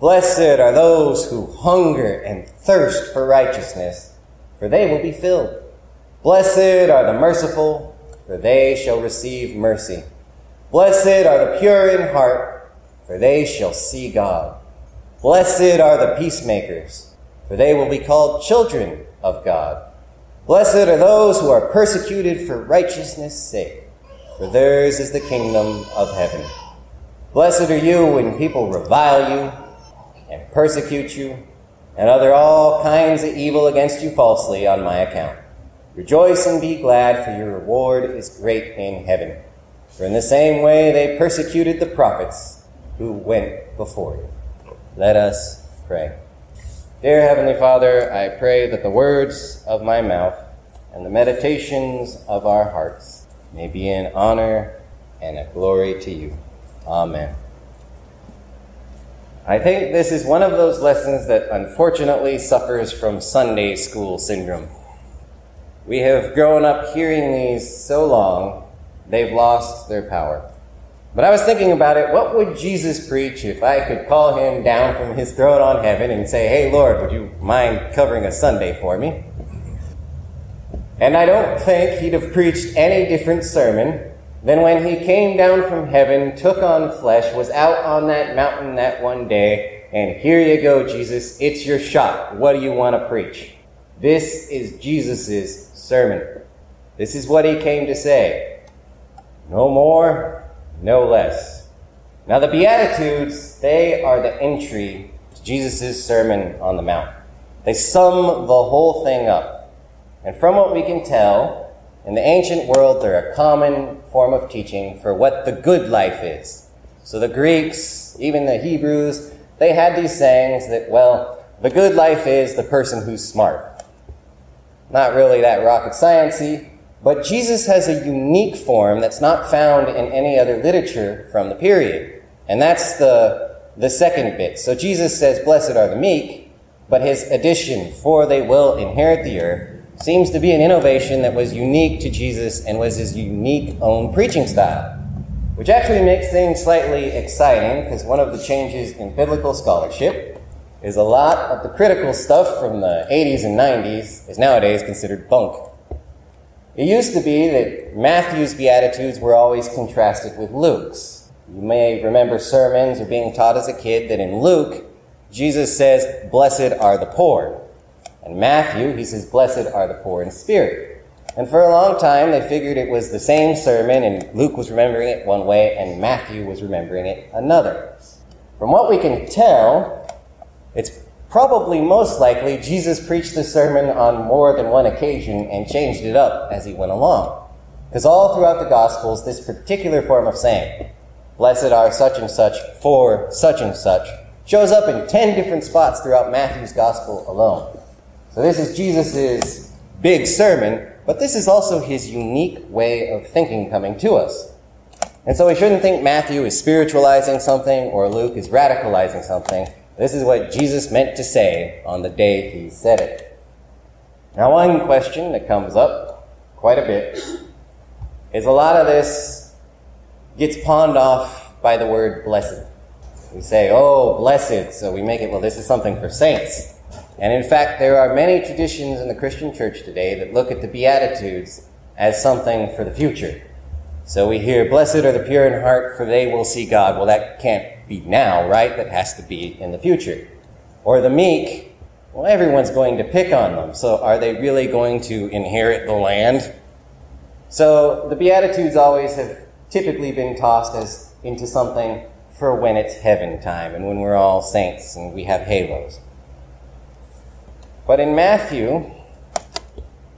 Blessed are those who hunger and thirst for righteousness, for they will be filled. Blessed are the merciful, for they shall receive mercy. Blessed are the pure in heart, for they shall see God. Blessed are the peacemakers, for they will be called children of God. Blessed are those who are persecuted for righteousness' sake, for theirs is the kingdom of heaven. Blessed are you when people revile you and persecute you and utter all kinds of evil against you falsely on my account. Rejoice and be glad, for your reward is great in heaven. For in the same way they persecuted the prophets who went before you. Let us pray. Dear Heavenly Father, I pray that the words of my mouth and the meditations of our hearts may be in honor and a glory to you. Amen. I think this is one of those lessons that unfortunately suffers from Sunday school syndrome. We have grown up hearing these so long, they've lost their power. But I was thinking about it, what would Jesus preach if I could call him down from his throne on heaven and say, Hey Lord, would you mind covering a Sunday for me? And I don't think he'd have preached any different sermon than when he came down from heaven, took on flesh, was out on that mountain that one day, and here you go, Jesus, it's your shot. What do you want to preach? This is Jesus' sermon. This is what he came to say. No more, no less. Now, the Beatitudes, they are the entry to Jesus' Sermon on the Mount. They sum the whole thing up. And from what we can tell, in the ancient world, they're a common form of teaching for what the good life is. So the Greeks, even the Hebrews, they had these sayings that, well, the good life is the person who's smart. Not really that rocket sciencey, but Jesus has a unique form that's not found in any other literature from the period. And that's the, the second bit. So Jesus says, Blessed are the meek, but his addition, for they will inherit the earth, seems to be an innovation that was unique to Jesus and was his unique own preaching style, which actually makes things slightly exciting because one of the changes in biblical scholarship is a lot of the critical stuff from the 80s and 90s is nowadays considered bunk. It used to be that Matthew's Beatitudes were always contrasted with Luke's. You may remember sermons or being taught as a kid that in Luke, Jesus says, Blessed are the poor. And Matthew, he says, Blessed are the poor in spirit. And for a long time, they figured it was the same sermon, and Luke was remembering it one way, and Matthew was remembering it another. From what we can tell, it's probably most likely Jesus preached the sermon on more than one occasion and changed it up as he went along. Because all throughout the Gospels, this particular form of saying, Blessed are such and such for such and such, shows up in ten different spots throughout Matthew's Gospel alone. So this is Jesus' big sermon, but this is also his unique way of thinking coming to us. And so we shouldn't think Matthew is spiritualizing something or Luke is radicalizing something. This is what Jesus meant to say on the day he said it. Now, one question that comes up quite a bit is a lot of this gets pawned off by the word blessed. We say, oh, blessed, so we make it, well, this is something for saints. And in fact, there are many traditions in the Christian church today that look at the Beatitudes as something for the future. So we hear, Blessed are the pure in heart, for they will see God. Well, that can't be now, right? That has to be in the future. Or the meek, well, everyone's going to pick on them. So are they really going to inherit the land? So the Beatitudes always have typically been tossed as into something for when it's heaven time and when we're all saints and we have halos. But in Matthew,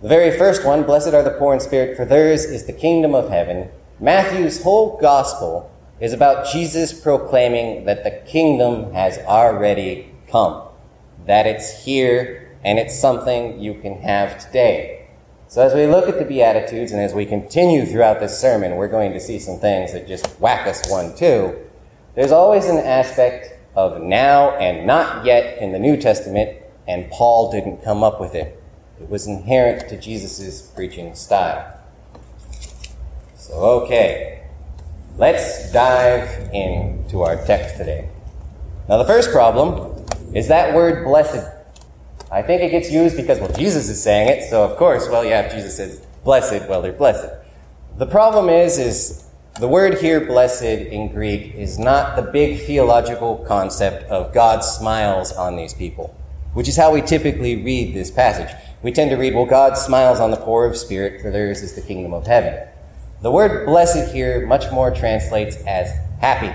the very first one, blessed are the poor in spirit, for theirs is the kingdom of heaven. Matthew's whole gospel is about Jesus proclaiming that the kingdom has already come, that it's here and it's something you can have today. So as we look at the Beatitudes and as we continue throughout this sermon, we're going to see some things that just whack us one too. There's always an aspect of now and not yet in the New Testament, and Paul didn't come up with it. It was inherent to Jesus' preaching style. So, okay, let's dive into our text today. Now, the first problem is that word blessed. I think it gets used because, well, Jesus is saying it, so of course, well, yeah, if Jesus says blessed, well, they're blessed. The problem is, is the word here, blessed, in Greek, is not the big theological concept of God smiles on these people, which is how we typically read this passage. We tend to read, well, God smiles on the poor of spirit, for theirs is the kingdom of heaven. The word blessed here much more translates as happy,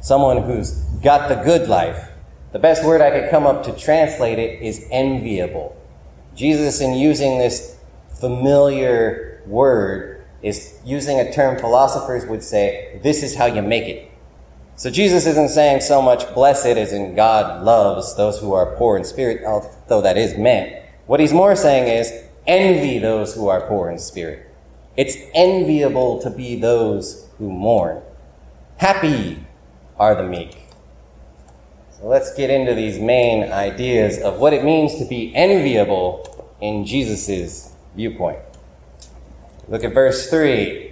someone who's got the good life. The best word I could come up to translate it is enviable. Jesus, in using this familiar word, is using a term philosophers would say, this is how you make it. So Jesus isn't saying so much blessed as in God loves those who are poor in spirit, although that is meant. What he's more saying is, envy those who are poor in spirit. It's enviable to be those who mourn. Happy are the meek. So let's get into these main ideas of what it means to be enviable in Jesus' viewpoint. Look at verse 3.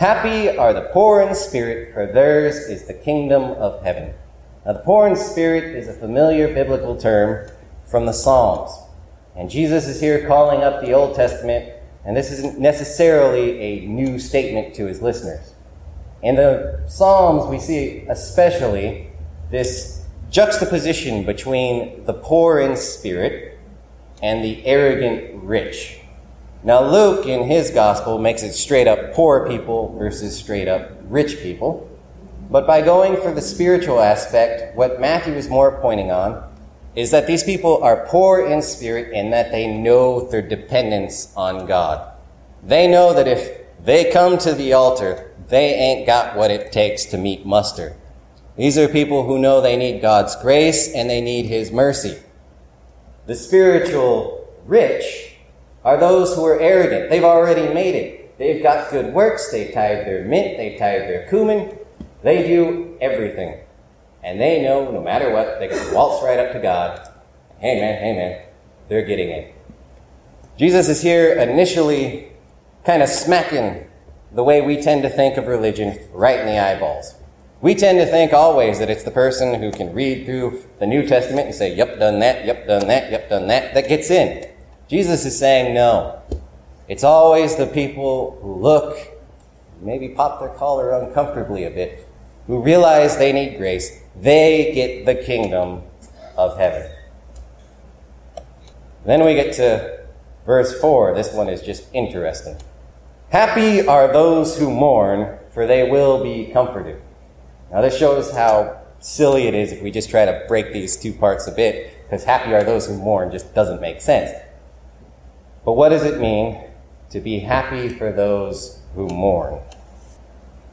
Happy are the poor in spirit, for theirs is the kingdom of heaven. Now, the poor in spirit is a familiar biblical term from the Psalms. And Jesus is here calling up the Old Testament and this isn't necessarily a new statement to his listeners. In the Psalms, we see especially this juxtaposition between the poor in spirit and the arrogant rich. Now, Luke, in his gospel, makes it straight up poor people versus straight up rich people. But by going for the spiritual aspect, what Matthew is more pointing on is that these people are poor in spirit in that they know their dependence on God. They know that if they come to the altar, they ain't got what it takes to meet muster. These are people who know they need God's grace and they need His mercy. The spiritual rich are those who are arrogant. They've already made it. They've got good works. They tithe their mint. They tithe their cumin. They do everything. And they know no matter what, they can waltz right up to God. Hey man, hey man, they're getting it. Jesus is here initially kind of smacking the way we tend to think of religion right in the eyeballs. We tend to think always that it's the person who can read through the New Testament and say, yep, done that, yep, done that, yep, done that, that gets in. Jesus is saying no. It's always the people who look, maybe pop their collar uncomfortably a bit, who realize they need grace, they get the kingdom of heaven. Then we get to verse 4. This one is just interesting. Happy are those who mourn, for they will be comforted. Now, this shows how silly it is if we just try to break these two parts a bit, because happy are those who mourn just doesn't make sense. But what does it mean to be happy for those who mourn?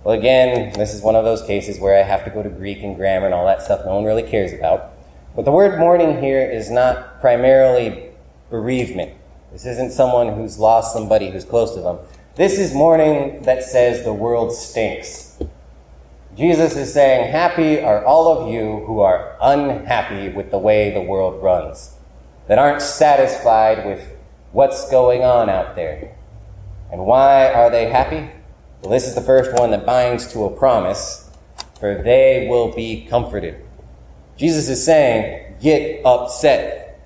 Well, again, this is one of those cases where I have to go to Greek and grammar and all that stuff no one really cares about. But the word mourning here is not primarily bereavement. This isn't someone who's lost somebody who's close to them. This is mourning that says the world stinks. Jesus is saying, Happy are all of you who are unhappy with the way the world runs, that aren't satisfied with what's going on out there. And why are they happy? Well, this is the first one that binds to a promise, for they will be comforted. Jesus is saying, get upset.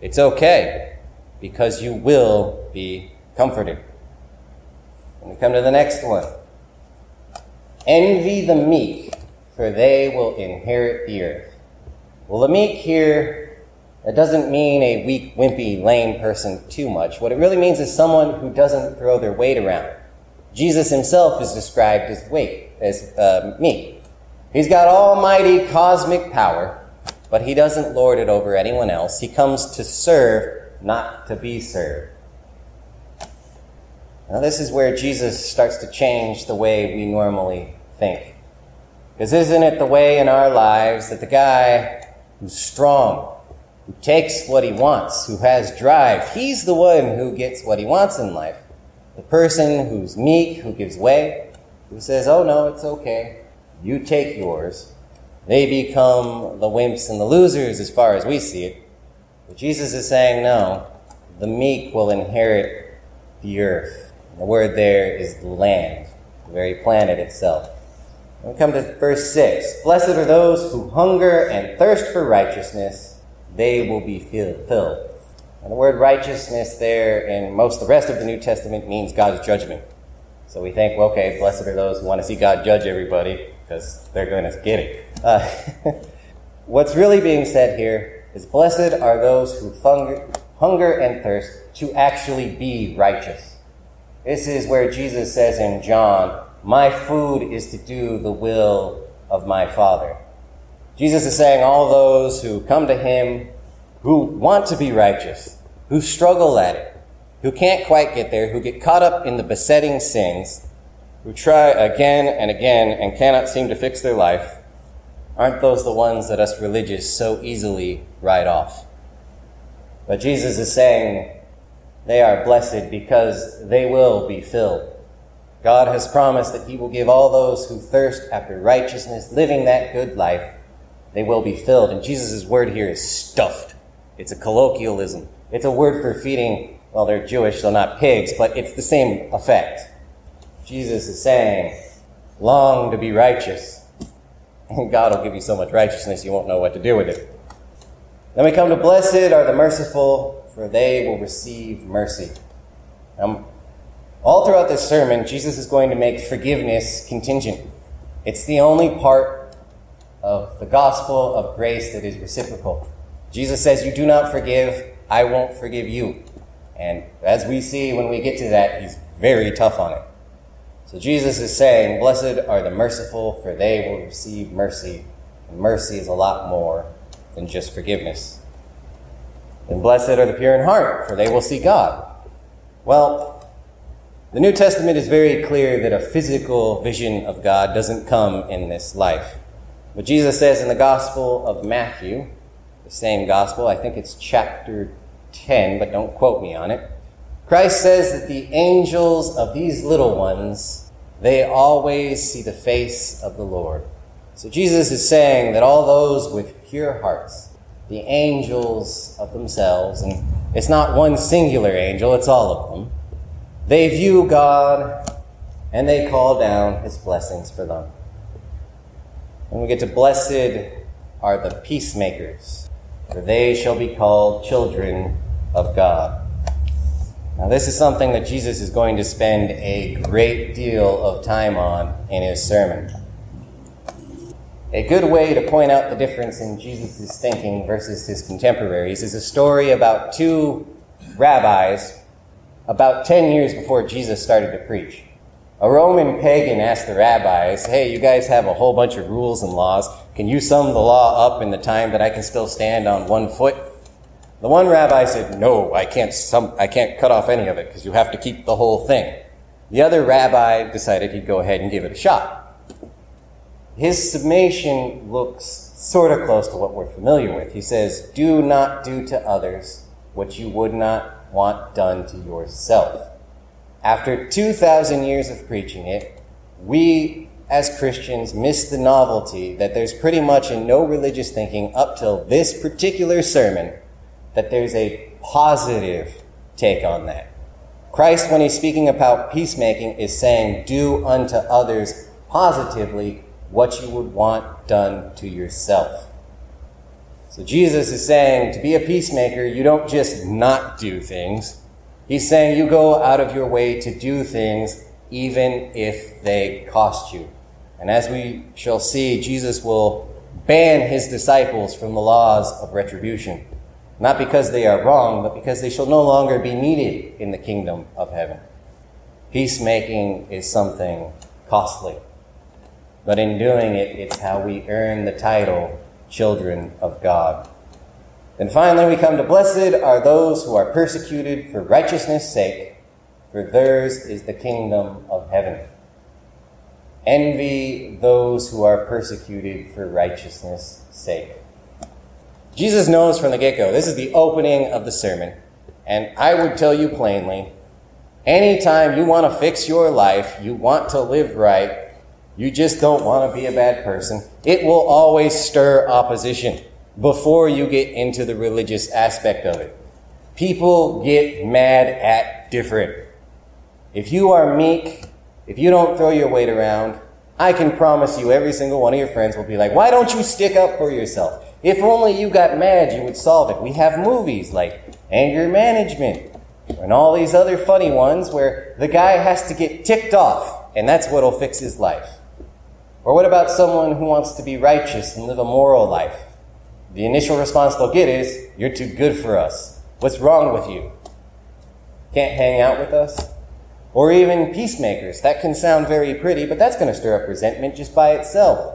It's okay, because you will be comforted. And we come to the next one. Envy the meek, for they will inherit the earth. Well, the meek here, that doesn't mean a weak, wimpy, lame person too much. What it really means is someone who doesn't throw their weight around. Jesus himself is described as weak, as uh, meek. He's got almighty cosmic power, but he doesn't lord it over anyone else. He comes to serve, not to be served. Now, this is where Jesus starts to change the way we normally think. Because isn't it the way in our lives that the guy who's strong, who takes what he wants, who has drive. He's the one who gets what he wants in life. The person who's meek, who gives way, who says, Oh no, it's okay, you take yours. They become the wimps and the losers as far as we see it. But Jesus is saying, No, the meek will inherit the earth. The word there is the land, the very planet itself. we come to verse 6 Blessed are those who hunger and thirst for righteousness, they will be filled. And the word righteousness there in most the rest of the New Testament means God's judgment. So we think, well, okay, blessed are those who want to see God judge everybody because they're going to get it. Uh, what's really being said here is blessed are those who hunger, hunger and thirst to actually be righteous. This is where Jesus says in John, My food is to do the will of my Father. Jesus is saying all those who come to him who want to be righteous, who struggle at it, who can't quite get there, who get caught up in the besetting sins, who try again and again and cannot seem to fix their life, aren't those the ones that us religious so easily write off? But Jesus is saying, they are blessed because they will be filled. God has promised that He will give all those who thirst after righteousness, living that good life, they will be filled. And Jesus' word here is stuffed. It's a colloquialism. It's a word for feeding, well, they're Jewish, so not pigs, but it's the same effect. Jesus is saying, long to be righteous. And God will give you so much righteousness you won't know what to do with it. Then we come to blessed are the merciful, for they will receive mercy. Um, all throughout this sermon, Jesus is going to make forgiveness contingent. It's the only part of the gospel of grace that is reciprocal. Jesus says, You do not forgive, I won't forgive you. And as we see when we get to that, he's very tough on it. So Jesus is saying, Blessed are the merciful, for they will receive mercy. And mercy is a lot more than just forgiveness. And blessed are the pure in heart, for they will see God. Well, the New Testament is very clear that a physical vision of God doesn't come in this life. But Jesus says in the Gospel of Matthew, the same Gospel, I think it's chapter 10, but don't quote me on it. Christ says that the angels of these little ones, they always see the face of the Lord. So Jesus is saying that all those with pure hearts, the angels of themselves, and it's not one singular angel, it's all of them. They view God and they call down his blessings for them. And we get to blessed are the peacemakers, for they shall be called children of God. Now, this is something that Jesus is going to spend a great deal of time on in his sermon. A good way to point out the difference in Jesus' thinking versus his contemporaries is a story about two rabbis about 10 years before Jesus started to preach. A Roman pagan asked the rabbis, Hey, you guys have a whole bunch of rules and laws. Can you sum the law up in the time that I can still stand on one foot? The one rabbi said, No, I can't, sum, I can't cut off any of it because you have to keep the whole thing. The other rabbi decided he'd go ahead and give it a shot his summation looks sort of close to what we're familiar with. He says, Do not do to others what you would not want done to yourself. After 2,000 years of preaching it, we as Christians miss the novelty that there's pretty much in no religious thinking up till this particular sermon that there's a positive take on that. Christ, when he's speaking about peacemaking, is saying, Do unto others positively what you would want done to yourself. So Jesus is saying to be a peacemaker, you don't just not do things. He's saying you go out of your way to do things even if they cost you. And as we shall see, Jesus will ban his disciples from the laws of retribution. Not because they are wrong, but because they shall no longer be needed in the kingdom of heaven. Peacemaking is something costly. But in doing it, it's how we earn the title children of God. Then finally, we come to blessed are those who are persecuted for righteousness' sake, for theirs is the kingdom of heaven. Envy those who are persecuted for righteousness' sake. Jesus knows from the get go, this is the opening of the sermon. And I would tell you plainly anytime you want to fix your life, you want to live right, you just don't want to be a bad person, it will always stir opposition before you get into the religious aspect of it. People get mad at different. If you are meek, if you don't throw your weight around, I can promise you every single one of your friends will be like, why don't you stick up for yourself? If only you got mad, you would solve it. We have movies like Anger Management and all these other funny ones where the guy has to get ticked off, and that's what'll fix his life. Or what about someone who wants to be righteous and live a moral life? The initial response they'll get is, You're too good for us. What's wrong with you? Can't hang out with us? Or even peacemakers. That can sound very pretty, but that's going to stir up resentment just by itself.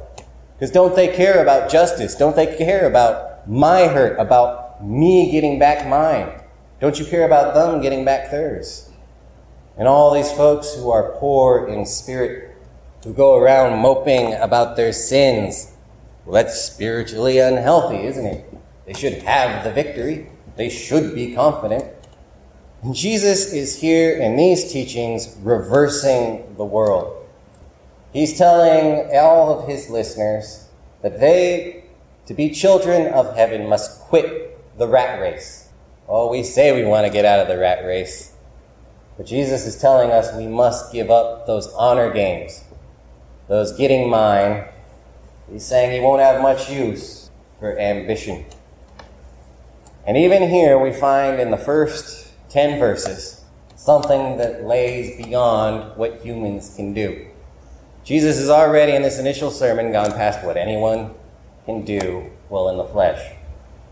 Because don't they care about justice? Don't they care about my hurt, about me getting back mine? Don't you care about them getting back theirs? And all these folks who are poor in spirit, who go around moping about their sins, well, that's spiritually unhealthy, isn't it? They should have the victory. They should be confident. Jesus is here in these teachings reversing the world. He's telling all of his listeners that they, to be children of heaven, must quit the rat race. Oh, we say we want to get out of the rat race. But Jesus is telling us we must give up those honor games, those getting mine. He's saying he won't have much use for ambition. And even here, we find in the first 10 verses something that lays beyond what humans can do. Jesus has already, in this initial sermon, gone past what anyone can do while in the flesh.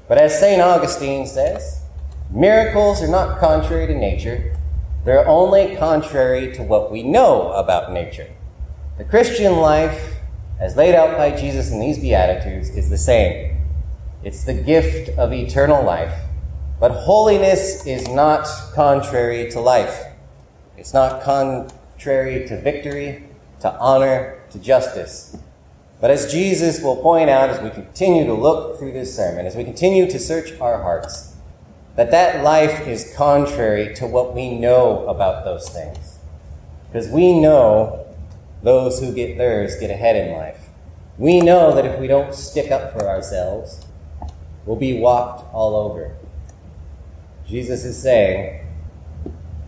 But as St. Augustine says, miracles are not contrary to nature, they're only contrary to what we know about nature. The Christian life, as laid out by Jesus in these Beatitudes, is the same. It's the gift of eternal life. But holiness is not contrary to life. It's not contrary to victory to honor, to justice. But as Jesus will point out as we continue to look through this sermon, as we continue to search our hearts, that that life is contrary to what we know about those things. Because we know those who get theirs get ahead in life. We know that if we don't stick up for ourselves, we'll be walked all over. Jesus is saying,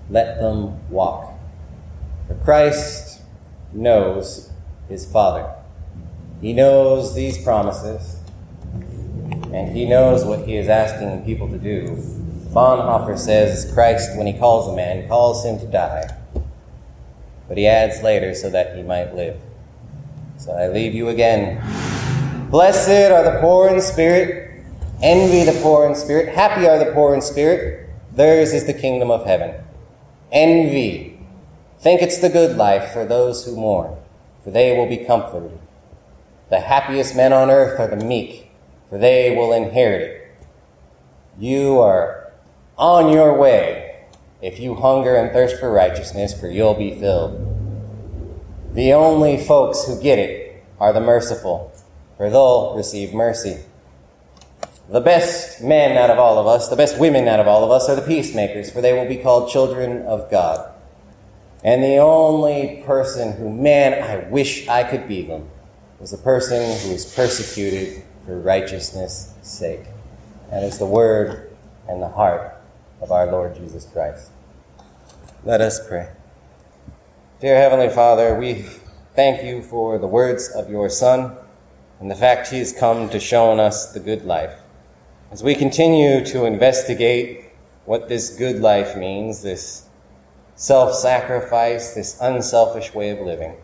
let them walk. For Christ knows his Father. He knows these promises, and he knows what he is asking people to do. Bonhoeffer says Christ, when he calls a man, calls him to die. But he adds later, so that he might live. So I leave you again. Blessed are the poor in spirit, envy the poor in spirit, happy are the poor in spirit, theirs is the kingdom of heaven. Envy Think it's the good life for those who mourn, for they will be comforted. The happiest men on earth are the meek, for they will inherit it. You are on your way if you hunger and thirst for righteousness, for you'll be filled. The only folks who get it are the merciful, for they'll receive mercy. The best men out of all of us, the best women out of all of us, are the peacemakers, for they will be called children of God. And the only person who, man, I wish I could be them, was the person who was persecuted for righteousness' sake. That is the word and the heart of our Lord Jesus Christ. Let us pray. Dear Heavenly Father, we thank you for the words of your Son and the fact he has come to show us the good life. As we continue to investigate what this good life means, this self sacrifice, this unselfish way of living.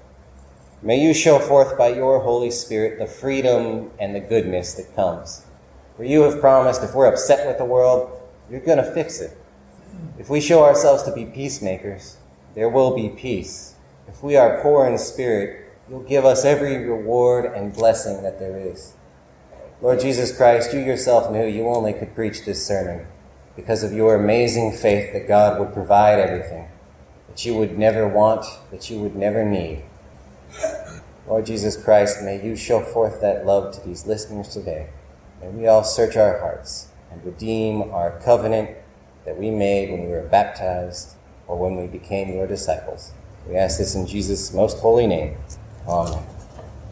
May you show forth by your Holy Spirit the freedom and the goodness that comes. For you have promised if we're upset with the world, you're going to fix it. If we show ourselves to be peacemakers, there will be peace. If we are poor in spirit, you'll give us every reward and blessing that there is. Lord Jesus Christ, you yourself knew you only could preach this sermon because of your amazing faith that God would provide everything that you would never want, that you would never need. Lord Jesus Christ, may you show forth that love to these listeners today. May we all search our hearts and redeem our covenant that we made when we were baptized or when we became your disciples. We ask this in Jesus' most holy name. Amen.